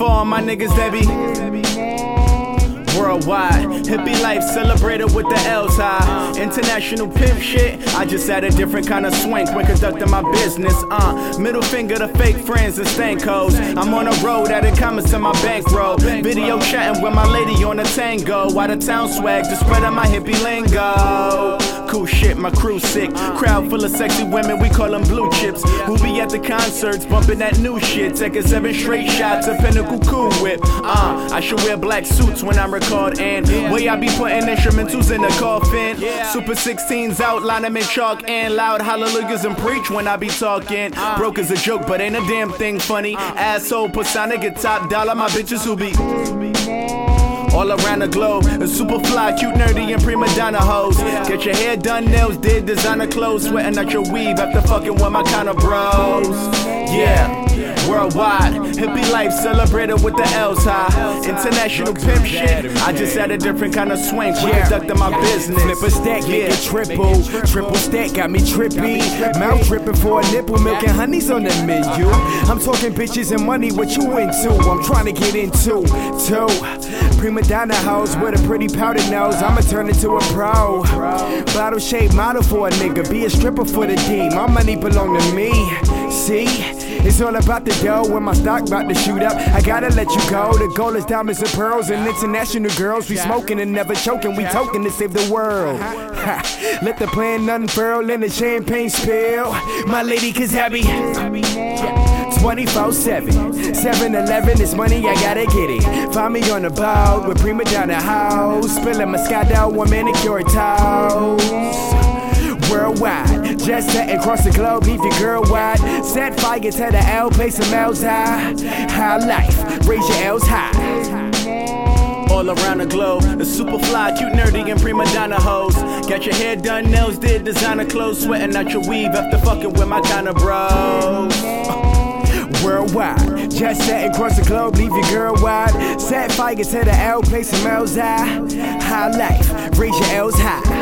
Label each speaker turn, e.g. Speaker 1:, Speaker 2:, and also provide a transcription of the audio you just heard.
Speaker 1: all my niggas that be worldwide. Hippie life celebrated with the L's high. International pimp shit, I just had a different kind of swing when conducting my business. Uh, middle finger to fake friends and stankos. I'm on a road, adding comments to my bankroll. Video chatting with my lady on a tango. Out of town swag, just spreading my hippie lingo. Cool shit, my crew sick. Crowd full of sexy women, we call them blue chips. Who be at the concerts, bumping that new shit. Taking seven straight shots of Pinnacle Cool Whip. Uh, I should wear black suits when I'm recording. And way I be putting instrumentals in the coffin. Super 16s outline them in chalk and loud hallelujahs and preach when I be talking. Uh. Broke is a joke, but ain't a damn thing funny. Uh. Asshole, persona, get top dollar, my bitches who be all around the globe. A super fly, cute, nerdy, and prima donna hoes. Get your hair done, nails did, designer clothes, sweating out your weave after fucking with my kind of bros. Yeah. Worldwide, hippie life celebrated with the L's high. International pimp shit, I just had a different kind of swing when conducting my business.
Speaker 2: Flip a stack, it triple. Triple stack got me trippy. Mouth dripping for a nipple, milk and honey's on the menu. I'm talking bitches and money, what you into? I'm trying to get into. Two, prima donna house with a pretty powder nose. I'ma turn into a pro. Bottle shaped model for a nigga, be a stripper for the D. My money belong to me. See, it's all about the dough when my stock about to shoot up. I gotta let you go. The goal is diamonds and pearls and international girls. We smoking and never choking. We token to save the world. Uh-huh. Ha, let the plan unfurl and the champagne spill. My lady, cause happy. 24 7. 7 Eleven is money, I gotta get it. Find me on the boat with prima donna house. Spilling my sky down one manicure toes worldwide. Just setting across the globe, leave your girl wide. Set fire to the L, play some L's high. High life, raise your L's high.
Speaker 1: All around the globe, the super fly, cute, nerdy, and prima donna hoes. Got your hair done, nails did, designer clothes, sweating out your weave after fucking with my kind of bros.
Speaker 2: Uh, worldwide, just setting across the globe, leave your girl wide. Set fire to the L, play some L's high. High life, raise your L's high.